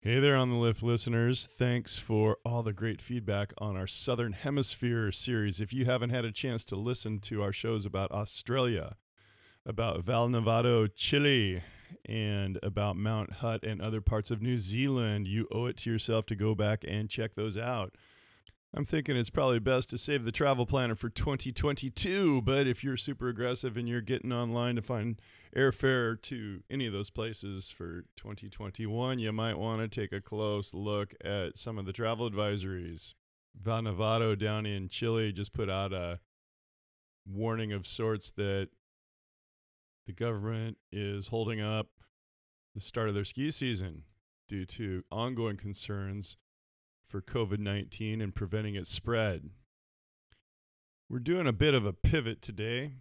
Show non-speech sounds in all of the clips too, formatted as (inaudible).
Hey there, on the lift listeners. Thanks for all the great feedback on our Southern Hemisphere series. If you haven't had a chance to listen to our shows about Australia, about Val Nevado, Chile, and about Mount Hutt and other parts of New Zealand, you owe it to yourself to go back and check those out. I'm thinking it's probably best to save the travel planner for 2022, but if you're super aggressive and you're getting online to find airfare to any of those places for 2021, you might want to take a close look at some of the travel advisories. Val Nevado down in Chile just put out a warning of sorts that the government is holding up the start of their ski season due to ongoing concerns for COVID 19 and preventing its spread. We're doing a bit of a pivot today.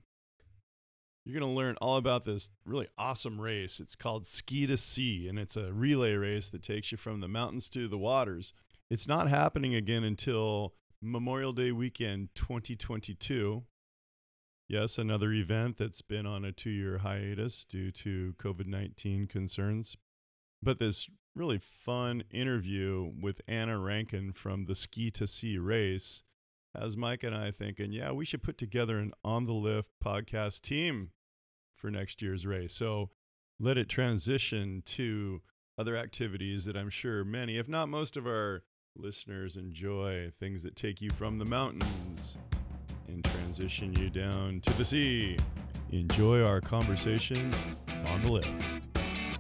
You're going to learn all about this really awesome race. It's called Ski to Sea, and it's a relay race that takes you from the mountains to the waters. It's not happening again until Memorial Day weekend 2022. Yes, another event that's been on a two year hiatus due to COVID 19 concerns. But this really fun interview with Anna Rankin from the Ski to Sea race has Mike and I thinking, yeah, we should put together an on the lift podcast team for next year's race. So let it transition to other activities that I'm sure many, if not most of our listeners enjoy, things that take you from the mountains and transition you down to the sea. Enjoy our conversation on the lift.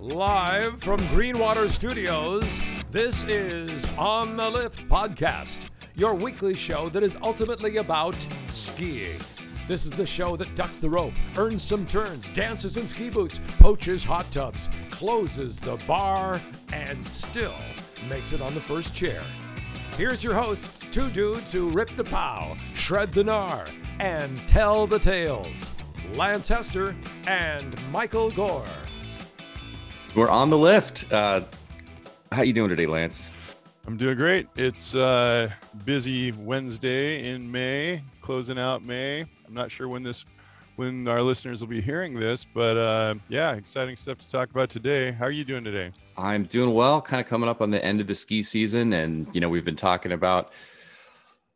Live from Greenwater Studios, this is On the Lift Podcast, your weekly show that is ultimately about skiing. This is the show that ducks the rope, earns some turns, dances in ski boots, poaches hot tubs, closes the bar, and still makes it on the first chair. Here's your hosts, two dudes who rip the pow, shred the gnar, and tell the tales Lance Hester and Michael Gore. We're on the lift. Uh, how you doing today, Lance? I'm doing great. It's uh, busy Wednesday in May, closing out May. I'm not sure when this, when our listeners will be hearing this, but uh, yeah, exciting stuff to talk about today. How are you doing today? I'm doing well. Kind of coming up on the end of the ski season, and you know we've been talking about,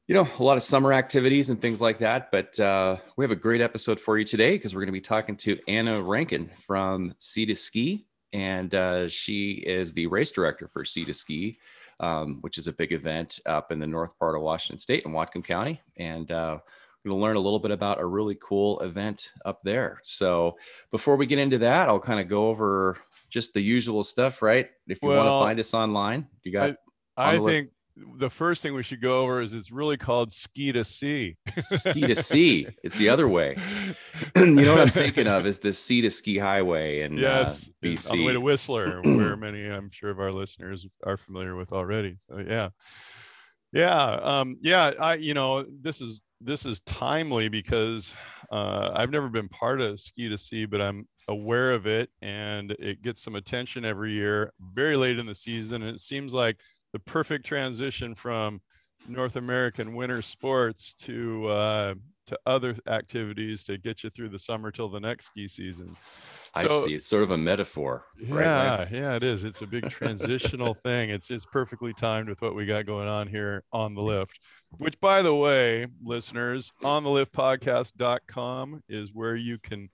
you know, a lot of summer activities and things like that. But uh, we have a great episode for you today because we're going to be talking to Anna Rankin from Sea to Ski, and uh, she is the race director for Sea to Ski. Um, which is a big event up in the north part of Washington State in Whatcom County, and uh, we're going to learn a little bit about a really cool event up there. So before we get into that, I'll kind of go over just the usual stuff, right? If you well, want to find us online, you got. I, I think the first thing we should go over is it's really called ski to sea. ski to sea. It's the other way. (laughs) (clears throat) you know what I'm thinking of is the sea to sky highway in yes, uh, BC. On the way to Whistler, where (clears throat) many I'm sure of our listeners are familiar with already. So yeah. Yeah. Um, yeah. I, you know, this is this is timely because uh, I've never been part of Ski to Sea, but I'm aware of it, and it gets some attention every year, very late in the season. And it seems like the perfect transition from North American winter sports to uh, to other activities to get you through the summer till the next ski season. I see. It's sort of a metaphor. Yeah, right, yeah, it is. It's a big transitional (laughs) thing. It's it's perfectly timed with what we got going on here on the lift. Which, by the way, listeners, on the lift podcast.com is where you can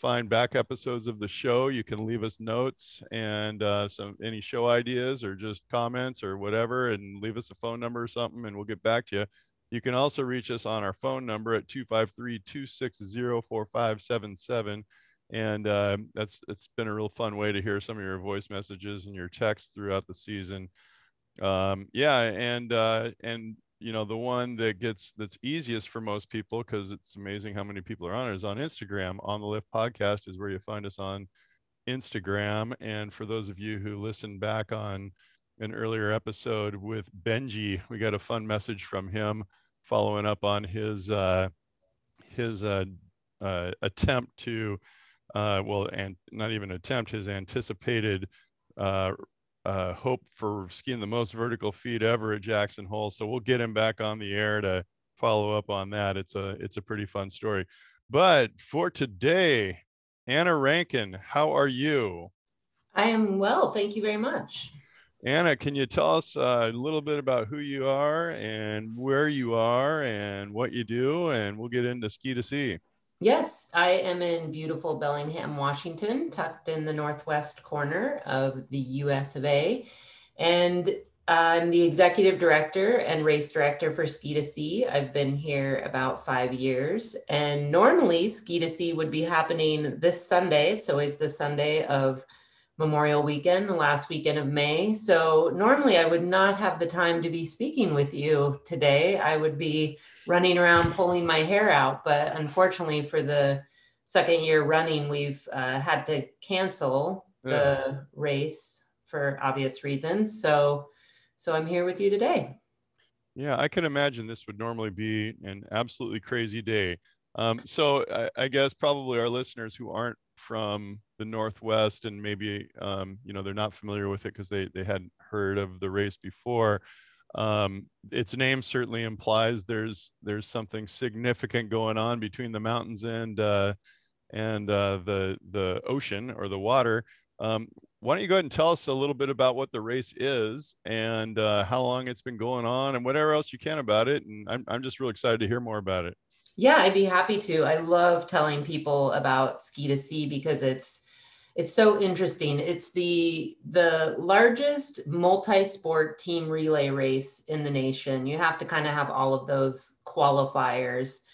find back episodes of the show. You can leave us notes and uh, some any show ideas or just comments or whatever, and leave us a phone number or something, and we'll get back to you. You can also reach us on our phone number at 253 260 4577 and uh, that's it's been a real fun way to hear some of your voice messages and your texts throughout the season um, yeah and uh, and you know the one that gets that's easiest for most people because it's amazing how many people are on it is on instagram. On the lift podcast is where you find us on instagram. And for those of you who listen back on an earlier episode with benji we got a fun message from him following up on his uh his uh, uh attempt to uh, well, and not even attempt his anticipated uh, uh, hope for skiing the most vertical feet ever at Jackson Hole. So we'll get him back on the air to follow up on that. It's a it's a pretty fun story. But for today, Anna Rankin, how are you? I am well, thank you very much. Anna, can you tell us uh, a little bit about who you are and where you are and what you do? And we'll get into ski to sea. Yes, I am in beautiful Bellingham, Washington, tucked in the northwest corner of the US of A. And I'm the executive director and race director for Ski to Sea. I've been here about five years. And normally, Ski to Sea would be happening this Sunday. It's always the Sunday of Memorial Weekend, the last weekend of May. So normally I would not have the time to be speaking with you today. I would be running around pulling my hair out. But unfortunately, for the second year running, we've uh, had to cancel the yeah. race for obvious reasons. So, so I'm here with you today. Yeah, I can imagine this would normally be an absolutely crazy day. Um, so I, I guess probably our listeners who aren't from the Northwest and maybe um, you know they're not familiar with it because they they hadn't heard of the race before. Um, its name certainly implies there's there's something significant going on between the mountains and uh, and uh, the the ocean or the water. Um, why don't you go ahead and tell us a little bit about what the race is and uh, how long it's been going on and whatever else you can about it. And I'm I'm just real excited to hear more about it. Yeah, I'd be happy to. I love telling people about ski to sea because it's it's so interesting. It's the the largest multi-sport team relay race in the nation. You have to kind of have all of those qualifiers.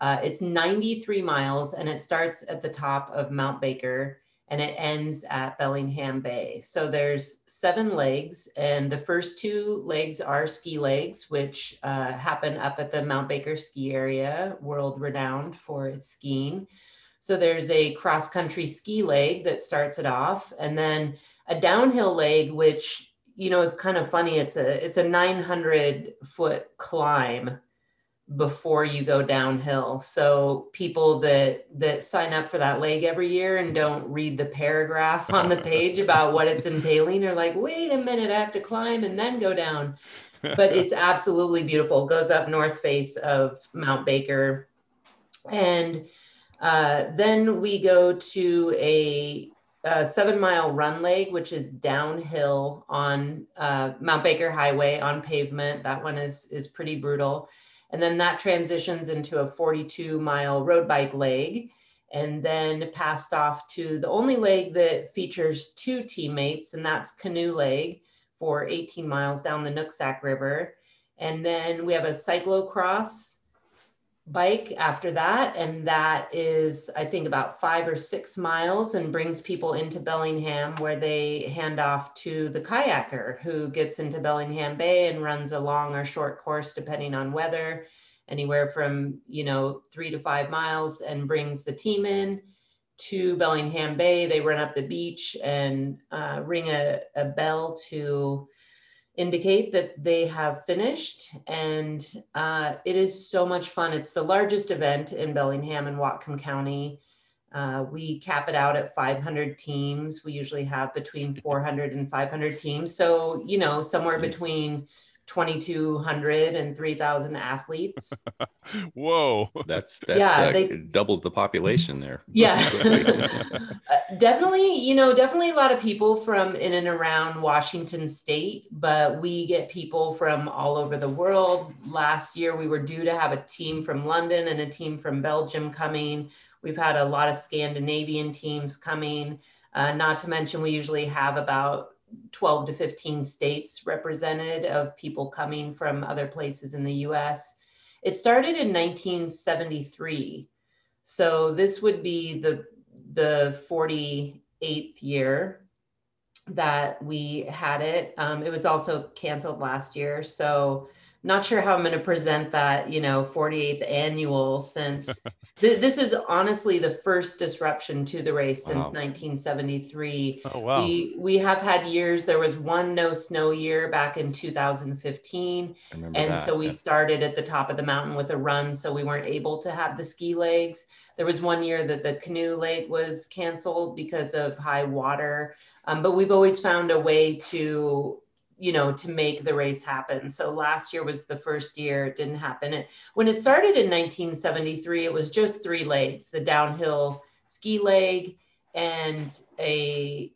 Uh, it's 93 miles and it starts at the top of Mount Baker and it ends at Bellingham Bay. So there's seven legs, and the first two legs are ski legs, which uh, happen up at the Mount Baker ski area, world renowned for its skiing. So there's a cross country ski leg that starts it off, and then a downhill leg, which you know is kind of funny. It's a it's a 900 foot climb before you go downhill. So people that that sign up for that leg every year and don't read the paragraph on the page (laughs) about what it's entailing are like, wait a minute, I have to climb and then go down. But it's absolutely beautiful. It goes up north face of Mount Baker. And uh, then we go to a, a, seven mile run leg, which is downhill on uh, Mount Baker Highway on pavement. That one is is pretty brutal and then that transitions into a 42 mile road bike leg and then passed off to the only leg that features two teammates, and that's canoe leg for 18 miles down the Nooksack River. And then we have a cyclocross bike after that. And that is, I think, about five or six miles and brings people into Bellingham where they hand off to the kayaker who gets into Bellingham Bay and runs a long or short course depending on weather, anywhere from, you know, three to five miles and brings the team in to Bellingham Bay. They run up the beach and uh, ring a, a bell to indicate that they have finished and uh, it is so much fun. It's the largest event in bellingham and whatcom county. Uh, we cap it out at 500 teams. We usually have between 400 and 500 teams. So you know somewhere between 2200 and 3000 athletes. (laughs) Whoa. That's that's yeah, uh, they, doubles the population there. (laughs) Yeah. (laughs) Uh, definitely you know definitely a lot of people from in and around washington state but we get people from all over the world. Last year we were due to have a team from london and a team from belgium coming. We've had a lot of scandinavian teams coming. Uh, not to mention we usually have about 12 to 15 states represented of people coming from other places in the US. It started in 1973. So this would be the, the 48th year that we had it. Um, it was also canceled last year. So not sure how I'm going to present that, you know, 48th annual since (laughs) th- this is honestly the first disruption to the race since wow. 1973. Oh, wow. We, we have had years, there was one no snow year back in 2015. And that, so we yeah. started at the top of the mountain with a run. So we weren't able to have the ski legs. There was one year that the canoe leg was canceled because of high water. Um, but we've always found a way to you know to make the race happen so last year was the first year it didn't happen and when it started in 1973 it was just three legs the downhill ski leg and a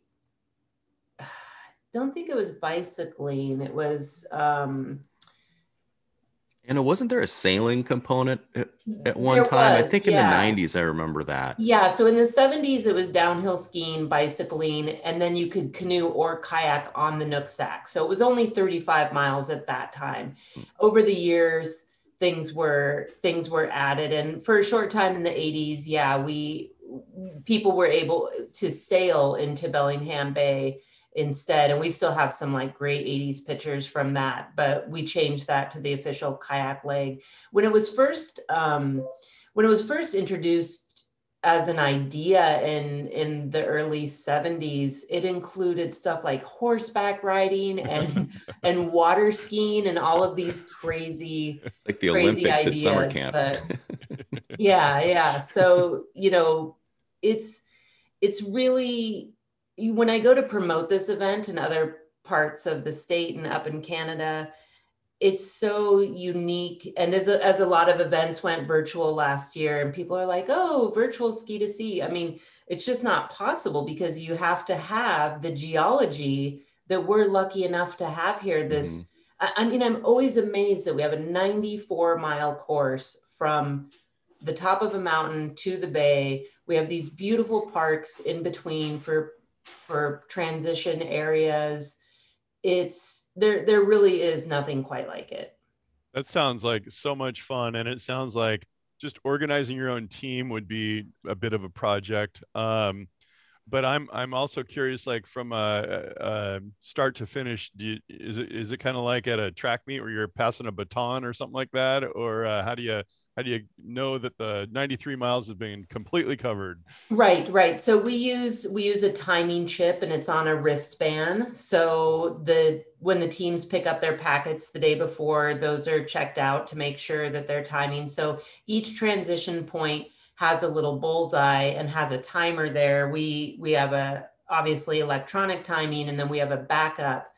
(sighs) don't think it was bicycling. It was um And wasn't there a sailing component at, at one There time? I was, think yeah. in the 90s, I remember that. Yeah, so in the 70s, it was downhill skiing, bicycling, and then you could canoe or kayak on the Nooksack. So it was only 35 miles at that time. Hmm. Over the years, things were things were added, and for a short time in the 80s, yeah, we people were able to sail into Bellingham Bay instead, and we still have some like great 80s pictures from that. But we changed that to the official kayak leg when it was first. Um, when it was first introduced as an idea in in the early 70s it included stuff like horseback riding and (laughs) and water skiing and all of these crazy It's like the crazy Olympics at summer camp. but (laughs) yeah yeah so you know it's it's really when i go to promote this event in other parts of the state and up in canada it's so unique. And as a, as a lot of events went virtual last year and people are like oh virtual ski to sea i mean it's just not possible because you have to have the geology that we're lucky enough to have here. This Mhm. I, I mean i'm always amazed that we have a 94 mile course from the top of a mountain to the bay. We have these beautiful parks in between for for transition areas it's there there really is nothing quite like it That sounds like so much fun, and it sounds like just organizing your own team would be a bit of a project. Um, but I'm I'm also curious, like from a, a start to finish, you, is it is it kind of like at a track meet where you're passing a baton or something like that, or uh, how do you how do you know that the 93 miles has been completely covered? Right, right. So we use we use a timing chip and it's on a wristband. So the when the teams pick up their packets the day before, those are checked out to make sure that they're timing. So each transition point has a little bullseye and has a timer there. We we have a obviously electronic timing and then we have a backup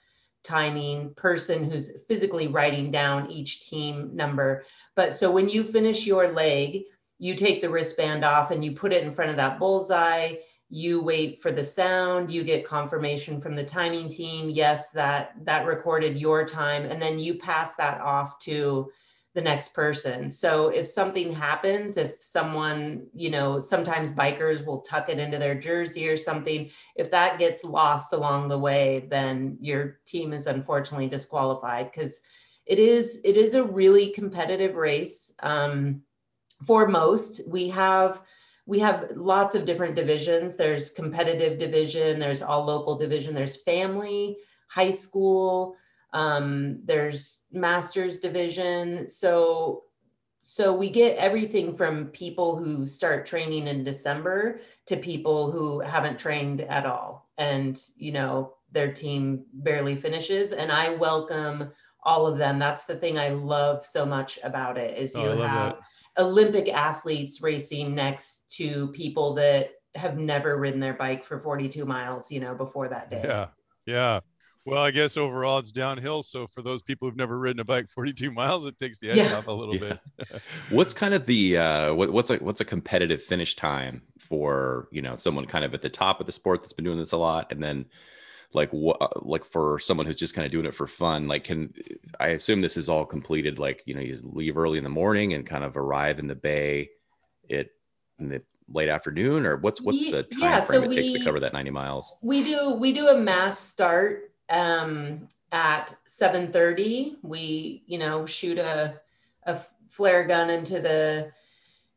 timing person who's physically writing down each team number. But so when you finish your leg, you take the wristband off and you put it in front of that bullseye. You wait for the sound. You get confirmation from the timing team. Yes that that recorded your time. And then you pass that off to the next person. So if something happens if someone you know sometimes bikers will tuck it into their jersey or something if that gets lost along the way then your team is unfortunately disqualified because it is it is a really competitive race. Um, for most we have we have lots of different divisions. There's competitive division there's all local division there's family high school um, there's masters division. So so we get everything from people who start training in december to people who haven't trained at all. And you know their team barely finishes. And i welcome all of them. That's the thing i love so much about it is Oh, you love have that. olympic athletes racing next to people that have never ridden their bike for 42 miles you know before that day. Yeah, yeah. Well, I guess overall it's downhill. So for those people who've never ridden a bike (laughs) 42 miles, it takes the edge Yeah. off a little Yeah. bit. (laughs) (laughs) What's kind of the uh, what, what's a what's a competitive finish time for you know someone kind of at the top of the sport that's been doing this a lot, and then like what like for someone who's just kind of doing it for fun? Like, can I assume this is all completed? Like, you know, you leave early in the morning and kind of arrive in the bay it in the late afternoon, or what's what's the time yeah, frame so it takes to cover that ninety miles? we do we do a mass start um at 7:30 we you know shoot a a flare gun into the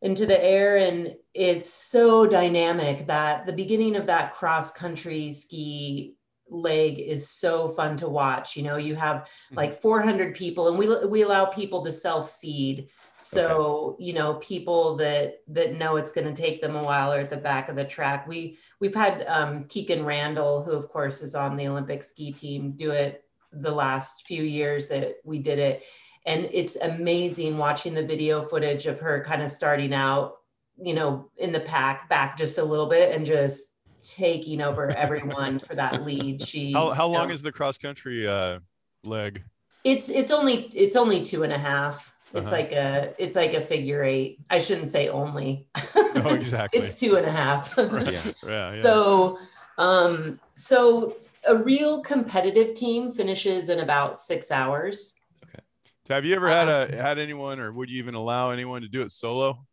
into the air. And it's so dynamic that the beginning of that cross country ski leg is so fun to watch. You know you have like 400 people and we we allow people to self seed so you know people that that know it's going to take them a while are at the back of the track we we've had um, Kikkan Randall, who of course is on the Olympic ski team, do it the last few years that we did it. And it's amazing watching the video footage of her kind of starting out, you know, in the pack back just a little bit and just taking over everyone for that lead. She How, how long know, is the cross country uh, leg? it's it's only it's only two and a half. It's Uh-huh. like a it's like a figure eight. I shouldn't say only. No, (laughs) exactly. it's two and a half. Yeah. (laughs) Yeah, yeah. so um so a real competitive team finishes in about six hours. Okay. Have you ever had a had anyone, or would you even allow anyone to do it solo?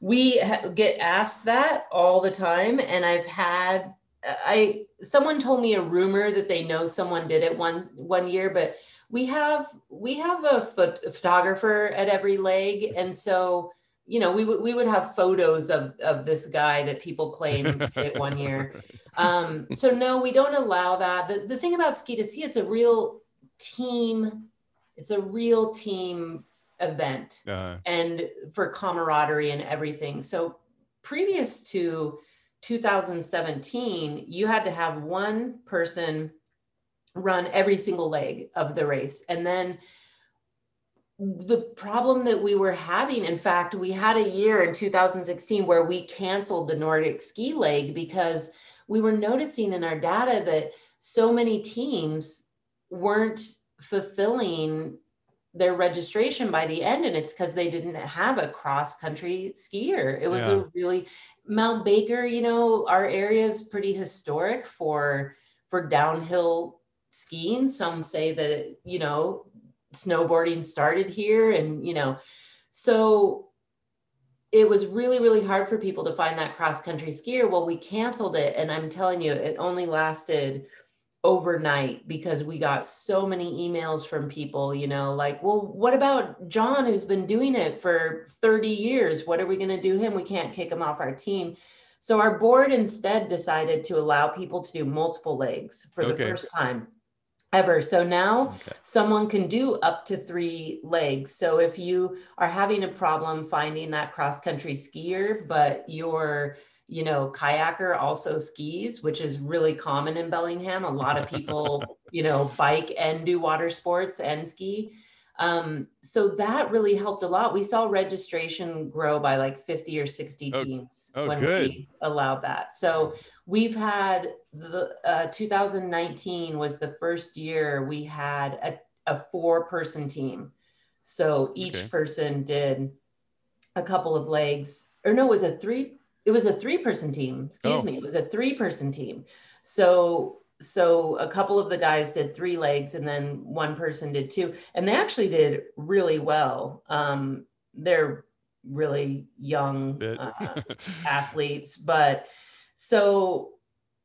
We ha- get asked that all the time, and I've had I someone told me a rumor that they know someone did it one one year, but we have we have a, phot- photographer at every leg, and so you know we would we would have photos of of this guy that people claim (laughs) it one year. Um, so no, we don't allow that. The the thing about ski to sea, it's a real team. It's a real team event Uh, and for camaraderie and everything. So previous to 2017, you had to have one person run every single leg of the race. And then the problem that we were having, in fact, we had a year in 2016 where we canceled the Nordic ski leg because we were noticing in our data that so many teams weren't fulfilling their registration by the end and it's because they didn't have a cross country skier it was Yeah. a really mount baker you know our area is pretty historic for for downhill skiing some say that you know snowboarding started here and you know so it was really really hard for people to find that cross country skier well we canceled it and i'm telling you it only lasted overnight because we got so many emails from people, you know, like, well, what about John who's been doing it for 30 years? What are we going to do him? We can't kick him off our team. So our board instead decided to allow people to do multiple legs for the first time ever. So now Okay. someone can do up to three legs. So if you are having a problem finding that cross country skier, but your you know kayaker also skis, which is really common in Bellingham. A lot of people (laughs) you know bike and do water sports and ski. Um, so that really helped a lot. We saw registration grow by like 50 or 60 Oh- teams oh, when good. we allowed that. So we've had the uh, 2019 was the first year we had a, a four person team. So each Okay. person did a couple of legs, or no, it was a three. It was a three person team. Excuse Oh. me. It was a three person team. So so a couple of the guys did three legs and then one person did two and they actually did really well. Um, they're really young uh, (laughs) athletes but so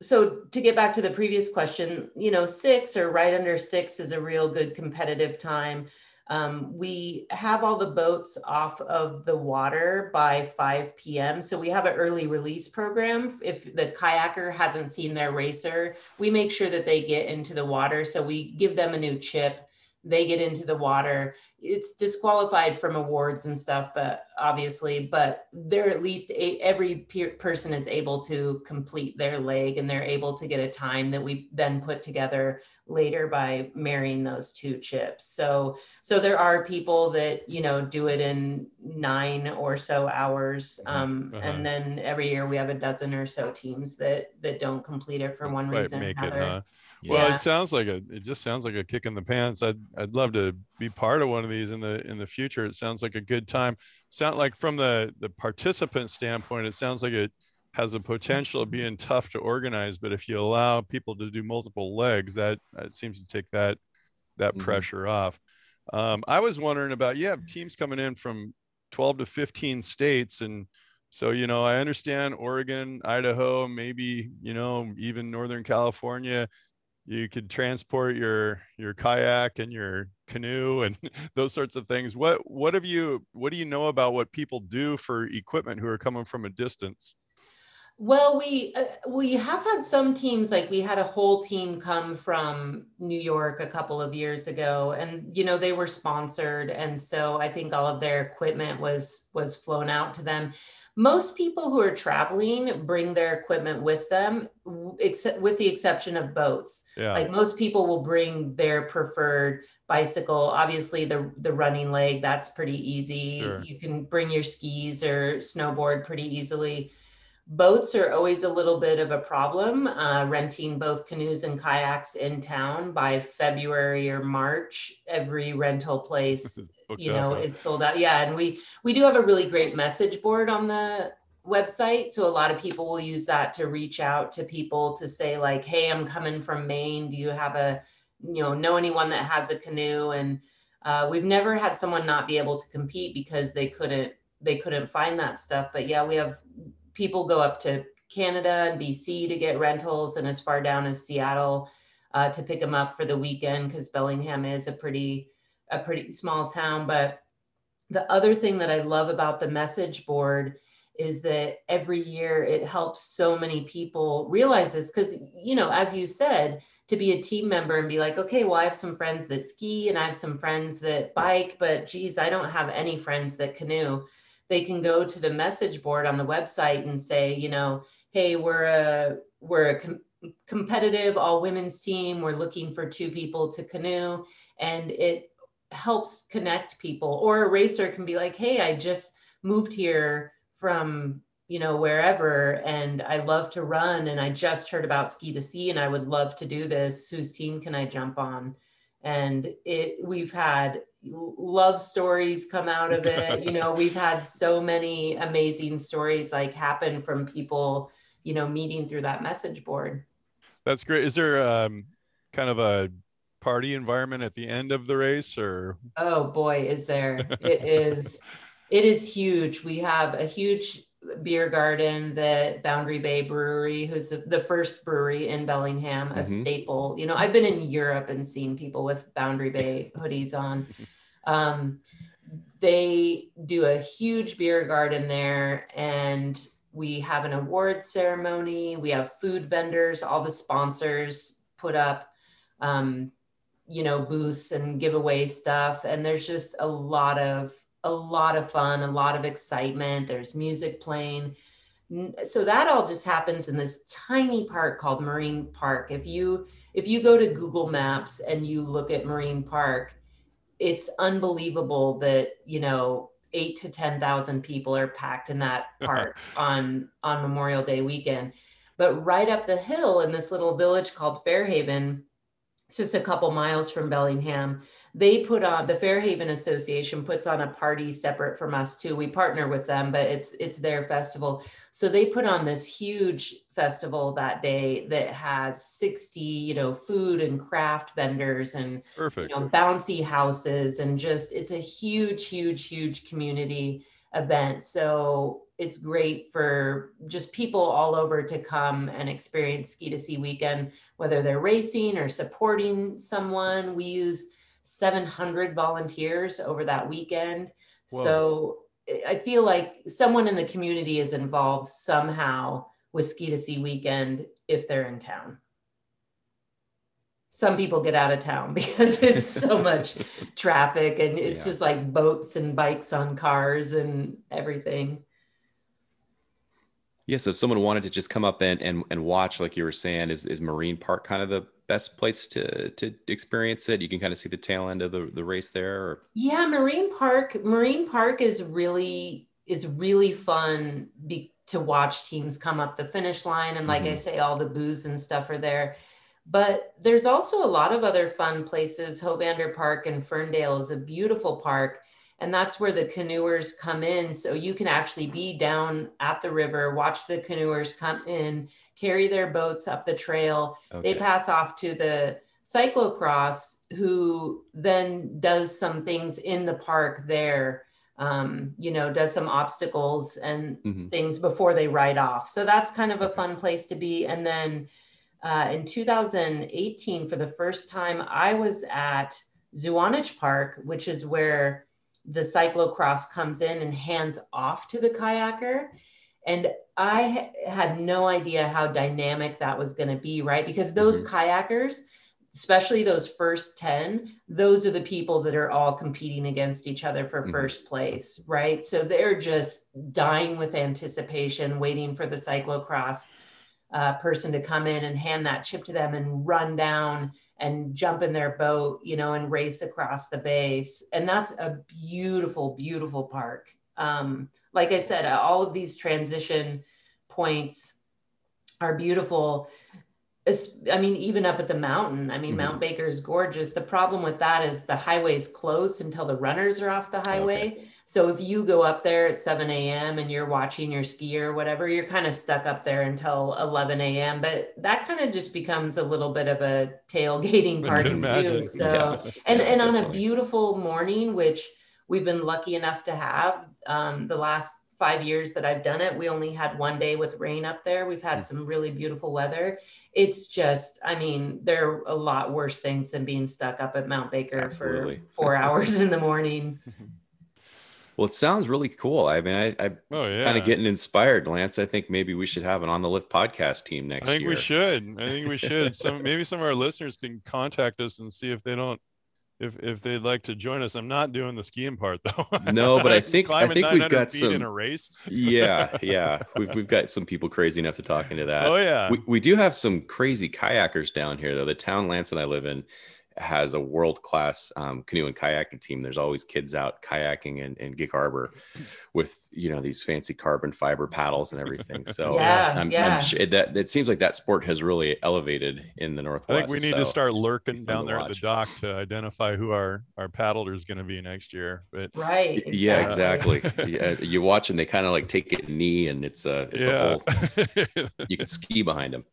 so to get back to the previous question you know six or right under six is a real good competitive time um, we have all the boats off of the water by 5 p.m. So we have an early release program. If the kayaker hasn't seen their racer, we make sure that they get into the water. So we give them a new chip. They get into the water. It's disqualified from awards and stuff, but obviously, but they're at least a, every peer, person is able to complete their leg and they're able to get a time that we then put together later by marrying those two chips. So so there are people that you know do it in nine or so hours um, Uh-huh. and then every year we have a dozen or so teams that that don't complete it for one Quite reason or it, another huh? Well, it sounds like a. It just sounds like a kick in the pants. I'd I'd love to be part of one of these in the in the future. It sounds like a good time. Sound like from the the participant standpoint, it sounds like it has the potential of being tough to organize. But if you allow people to do multiple legs, that that seems to take that that Mhm. pressure off. Um, I was wondering about you have teams coming in from 12 to 15 states and so you know i understand oregon idaho maybe you know even northern california you could transport your your kayak and your canoe and (laughs) those sorts of things what what have you what do you know about what people do for equipment who are coming from a distance Well, we uh, we have had some teams like we had a whole team come from New York a couple of years ago, and you know they were sponsored, and so I think all of their equipment was was flown out to them. Most people who are traveling bring their equipment with them, except with the exception of boats. yeah Like most people will bring their preferred bicycle. Obviously, the the running leg that's pretty easy. Sure. You can bring your skis or snowboard pretty easily boats are always a little bit of a problem uh, renting both canoes and kayaks in town by february or march every rental place (laughs) you up, know huh? is sold out yeah and we we do have a really great message board on the website. So a lot of people will use that to reach out to people to say like, "Hey, I'm coming from Maine. Do you have a, you know, know anyone that has a canoe?" And uh, we've never had someone not be able to compete because they couldn't they couldn't find that stuff. But yeah, we have people go up to Canada and BC to get rentals, and as far down as Seattle uh, to pick them up for the weekend because Bellingham is a pretty a pretty small town. But the other thing that I love about the message board is that every year it helps so many people realize this because you know as you said to be a team member and be like okay well i have some friends that ski and i have some friends that bike but geez i don't have any friends that canoe they can go to the message board on the website and say you know hey we're a we're a com- competitive all women's team we're looking for two people to canoe and it helps connect people. Or a racer can be like hey i just moved here from you know wherever and i love to run and i just heard about ski to sea and i would love to do this. Whose team can i jump on? And it we've had love stories come out of it. (laughs) You know we've had so many amazing stories like happen from people you know meeting through that message board. That's great. Is there um, kind of a party environment at the end of the race or? Oh boy is there. (laughs) It is it is huge. We have a huge beer garden that boundary bay brewery who's the first brewery in bellingham a mm-hmm. staple. You know i've been in europe and seen people with boundary bay (laughs) hoodies on. Um, they do a huge beer garden there and we have an award ceremony. We have food vendors. All the sponsors put up um, you know booths and giveaway stuff and there's just a lot of a lot of fun a lot of excitement. There's music playing. So that all just happens in this tiny park called marine park. If you if you go to google maps and you look at marine park it's unbelievable that you know eight to ten thousand people are packed in that (laughs) park on on memorial day weekend. But right up the hill in this little village called fairhaven it's just a couple miles from Bellingham. They put on the Fairhaven Association puts on a party separate from us too. We partner with them, but it's it's their festival. So they put on this huge festival that day that has 60, you know, food and craft vendors and Perfect. you know bouncy houses and just it's a huge, huge, huge community event. So it's great for just people all over to come and experience ski to sea weekend, whether they're racing or supporting someone. We use 700 volunteers over that weekend. Whoa. So I feel like someone in the community is involved somehow with ski to sea weekend if they're in town. Some people get out of town (laughs) because it's so much (laughs) traffic and it's yeah. just like boats and bikes on cars and everything. Yeah, so if someone wanted to just come up and, and, and watch, like you were saying, is, is Marine Park kind of the best place to to experience it? You can kind of see the tail end of the, the race there. Or... Yeah, Marine Park. Marine Park is really is really fun be, to watch teams come up the finish line, and like mm-hmm. I say, all the booze and stuff are there. But there's also a lot of other fun places. Hovander Park and Ferndale is a beautiful park and that's where the canoers come in. So you can actually be down at the river watch the canoers come in carry their boats up the trail. Okay. they pass off to the cyclocross who then does some things in the park there um, you know does some obstacles and mm-hmm. things before they ride off. So that's kind of a fun place to be. And then uh, in 2018 for the first time i was at Zuanich Park, which is where the cyclocross comes in and hands off to the kayaker. And I had no idea how dynamic that was going to be, right? Because those mm-hmm. kayakers, especially those first 10, those are the people that are all competing against each other for mm-hmm. first place, right? So they're just dying with anticipation, waiting for the cyclocross uh, person to come in and hand that chip to them and run down and jump in their boat, you know, and race across the base. And that's a beautiful, beautiful park. Um, like I said, all of these transition points are beautiful. I mean, even up at the mountain, I mean, mm-hmm. Mount Baker is gorgeous. The problem with that is the highway is closed until the runners are off the highway. Okay. So if you go up there at 7 a.m. and you're watching your ski or whatever, you're kind of stuck up there until 11 a.m. But that kind of just becomes a little bit of a tailgating (laughs) party too. So yeah. and and on a beautiful morning, which we've been lucky enough to have um, the last five years that I've done it, we only had one day with rain up there. We've had hmm. some really beautiful weather. It's just, I mean, there are a lot worse things than being stuck up at Mount Baker Absolutely. for four (laughs) hours in the morning. (laughs) Well, it sounds really cool. I mean, I, I oh, yeah. kind of getting inspired, Lance. I think maybe we should have an on the lift podcast team next. I think year. we should. I think we (laughs) should. some maybe some of our listeners can contact us and see if they don't if if they'd like to join us. I'm not doing the skiing part though. No, but I (laughs) think I think we've got some in a race. yeah, (laughs) yeah, we've we've got some people crazy enough to talk into that. Oh yeah, we, we do have some crazy kayakers down here though. The town Lance and I live in has a world class um, canoe and kayaking team. There's always kids out kayaking in, in Gig Harbor with you know these fancy carbon fiber paddles and everything. So (laughs) yeah, I'm, yeah. I'm sure that it seems like that sport has really elevated in the northwest. I think we need so to start lurking down there at the dock to identify who our our paddler is going to be next year. But right, exactly. yeah, exactly. (laughs) yeah, you watch them; they kind of like take it knee, and it's a it's yeah. a whole. (laughs) you can ski behind them.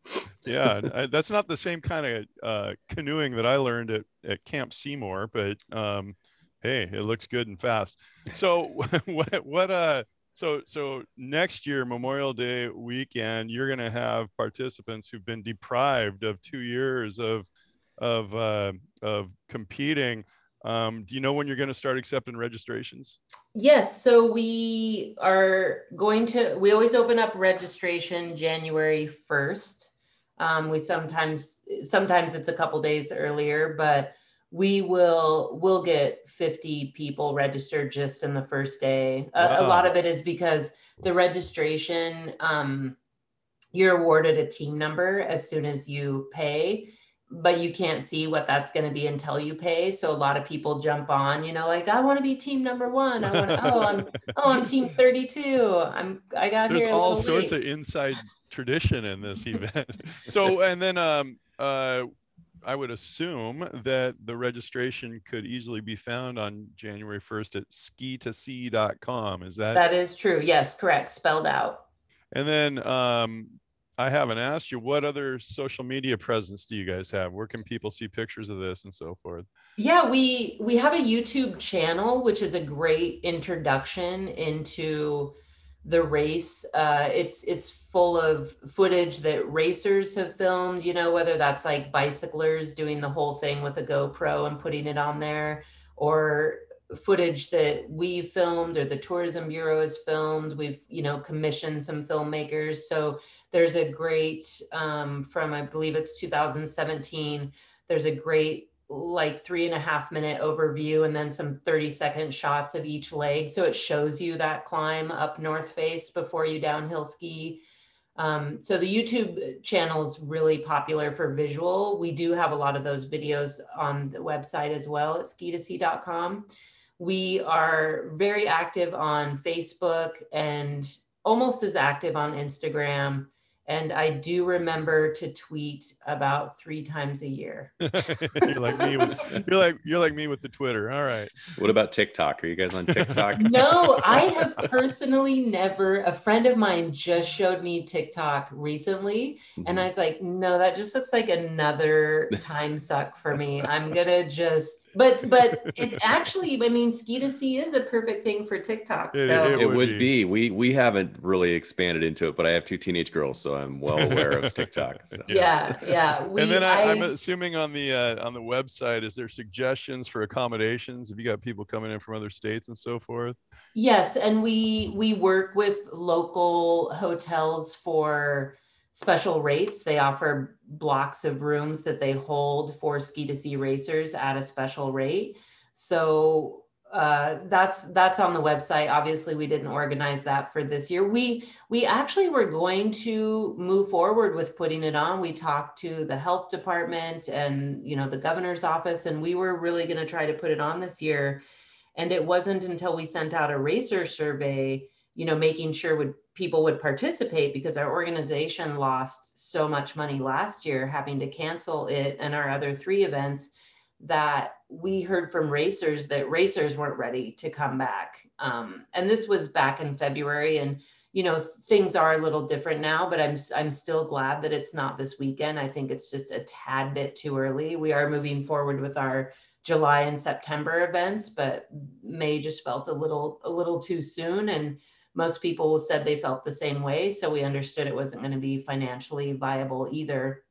yeah, I, that's not the same kind of uh, canoeing that I learned at at Camp Seymour, but um, hey, it looks good and fast. So (laughs) what what uh so so next year Memorial Day weekend, you're going to have participants who've been deprived of two years of of uh, of competing. Um, do you know when you're going to start accepting registrations? Yes. So we are going to. We always open up registration January first. Um, we sometimes sometimes it's a couple days earlier, but we will will get 50 people registered just in the first day wow. a, a, lot of it is because the registration um, you're awarded a team number as soon as you pay but you can't see what that's going to be until you pay so a lot of people jump on you know like i want to be team number one i want to oh i'm oh i'm team 32 i'm i got there's here all sorts late. of inside tradition in this (laughs) event so and then um uh I would assume that the registration could easily be found on January 1st at ski2sea.com. Is that? That is true. Yes, correct. Spelled out. And then um, I haven't asked you what other social media presence do you guys have? Where can people see pictures of this and so forth? Yeah, we we have a YouTube channel, which is a great introduction into the race. Uh, it's it's full of footage that racers have filmed. You know, whether that's like bicyclers doing the whole thing with a GoPro and putting it on there, or footage that we filmed or the tourism bureau has filmed we've you know commissioned some filmmakers so there's a great um, from i believe it's 2017 there's a great like three and a half minute overview and then some 30 second shots of each leg. So it shows you that climb up North Face before you downhill ski. Um, so the YouTube channel is really popular for visual. We do have a lot of those videos on the website as well at ski2sea.com. We are very active on Facebook and almost as active on Instagram and I do remember to tweet about three times a year. (laughs) you're like me. With, (laughs) you're like you're like me with the Twitter. All right. What about TikTok? Are you guys on TikTok? (laughs) no, I have personally never. A friend of mine just showed me TikTok recently, mm-hmm. and I was like, no, that just looks like another time suck for me. I'm gonna just. But but it actually, I mean, ski to sea is a perfect thing for TikTok. It, so it, it would be. be. We we haven't really expanded into it, but I have two teenage girls, so I'm well aware of TikTok. So. (laughs) Yeah, yeah. We, and then I, am assuming on the uh, on the website, is there suggestions for accommodations? Have you got people coming in from other states and so forth? Yes, and we we work with local hotels for special rates. They offer blocks of rooms that they hold for ski2sea racers at a special rate. So uh, that's that's on the website. Obviously, we didn't organize that for this year. We we actually were going to move forward with putting it on. We talked to the health department and you know the governor's office, and we were really going to try to put it on this year. And it wasn't until we sent out a racer survey, you know, making sure would people would participate because our organization lost so much money last year having to cancel it and our other three events that we heard from racers that racers weren't ready to come back. Um, and this was back in February, and you know things are a little different now. But I'm I'm still glad that it's not this weekend. I think it's just a tad bit too early. We are moving forward with our July and September events, but May just felt a little a little too soon and most people said they felt the same way so we understood it wasn't going to be financially viable either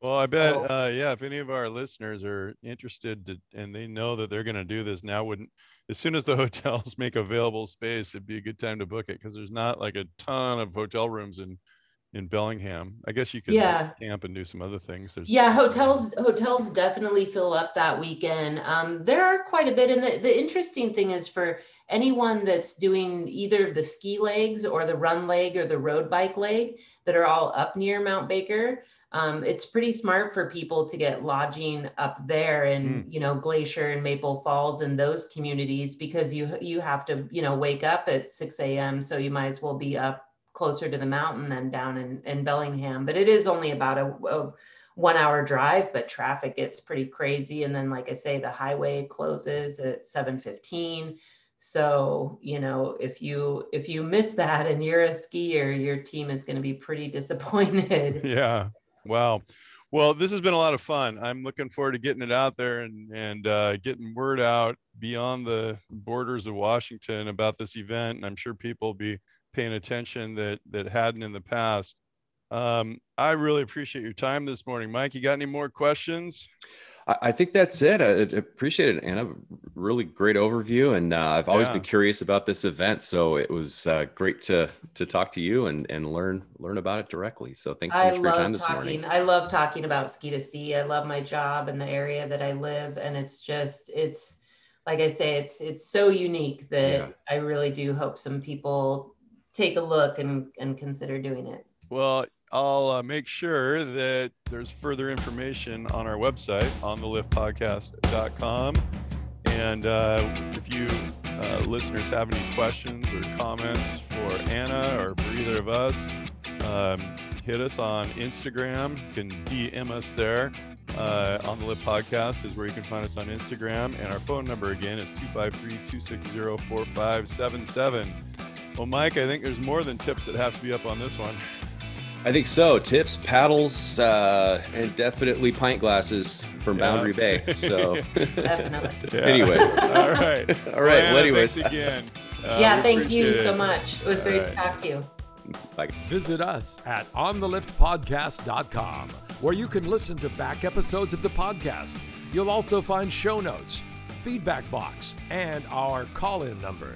well, I bet, uh, yeah, if any of our listeners are interested to, and they know that they're going to do this now, wouldn't as soon as the (laughs) hotels make available space, it'd be a good time to book it because there's not like a ton of hotel rooms in in Bellingham. I guess you could yeah. camp and do some other things. There's yeah, hotels hotels definitely fill up that weekend. Um, there are quite a bit, and the, the interesting thing is for anyone that's doing either the ski legs or the run leg or the road bike leg that are all up near Mount Baker. Um, it's pretty smart for people to get lodging up there in mm. you know Glacier and Maple Falls and those communities because you you have to you know wake up at 6 a.m. so you might as well be up closer to the mountain than down in, in Bellingham. But it is only about a, a one hour drive, but traffic gets pretty crazy. And then, like I say, the highway closes at 715. So, you know, if you if you miss that and you're a skier, your team is going to be pretty (laughs) disappointed. Yeah. Wow. Well, this has been a lot of fun. I'm looking forward to getting it out there and and uh, getting word out beyond the borders of Washington about this event. And I'm sure people will be paying attention that that hadn't in the past. Um, I really appreciate your time this morning, Mike. You got any more questions? I think that's it. I appreciate it, Anna. Really great overview, and uh, I've always yeah. been curious about this event, so it was uh, great to to talk to you and and learn learn about it directly. So thanks so much I for your time this morning. I love talking about ski to sea. I love my job and the area that I live, and it's just it's like I say, it's it's so unique that yeah. I really do hope some people take a look and, and consider doing it. Well, I'll uh, make sure that there's further information on our website on the liftpodcast.com. And uh, if you uh, listeners have any questions or comments for Anna or for either of us, um, hit us on Instagram. You can DM us there. Uh, on the Lift Podcast is where you can find us on Instagram. And our phone number again is 253 260 4577. Well, Mike, I think there's more than tips that have to be up on this one. I think so. Tips, paddles, uh, and definitely pint glasses from yeah. Boundary Bay. (laughs) So, definitely. (laughs) anyways, (laughs) all right, all right. Well, anyways, again. Uh, yeah, thank you so much. It was great right. to talk to you. Bye. Visit us at ontheliftpodcast.com, where you can listen to back episodes of the podcast. You'll also find show notes, feedback box, and our call-in number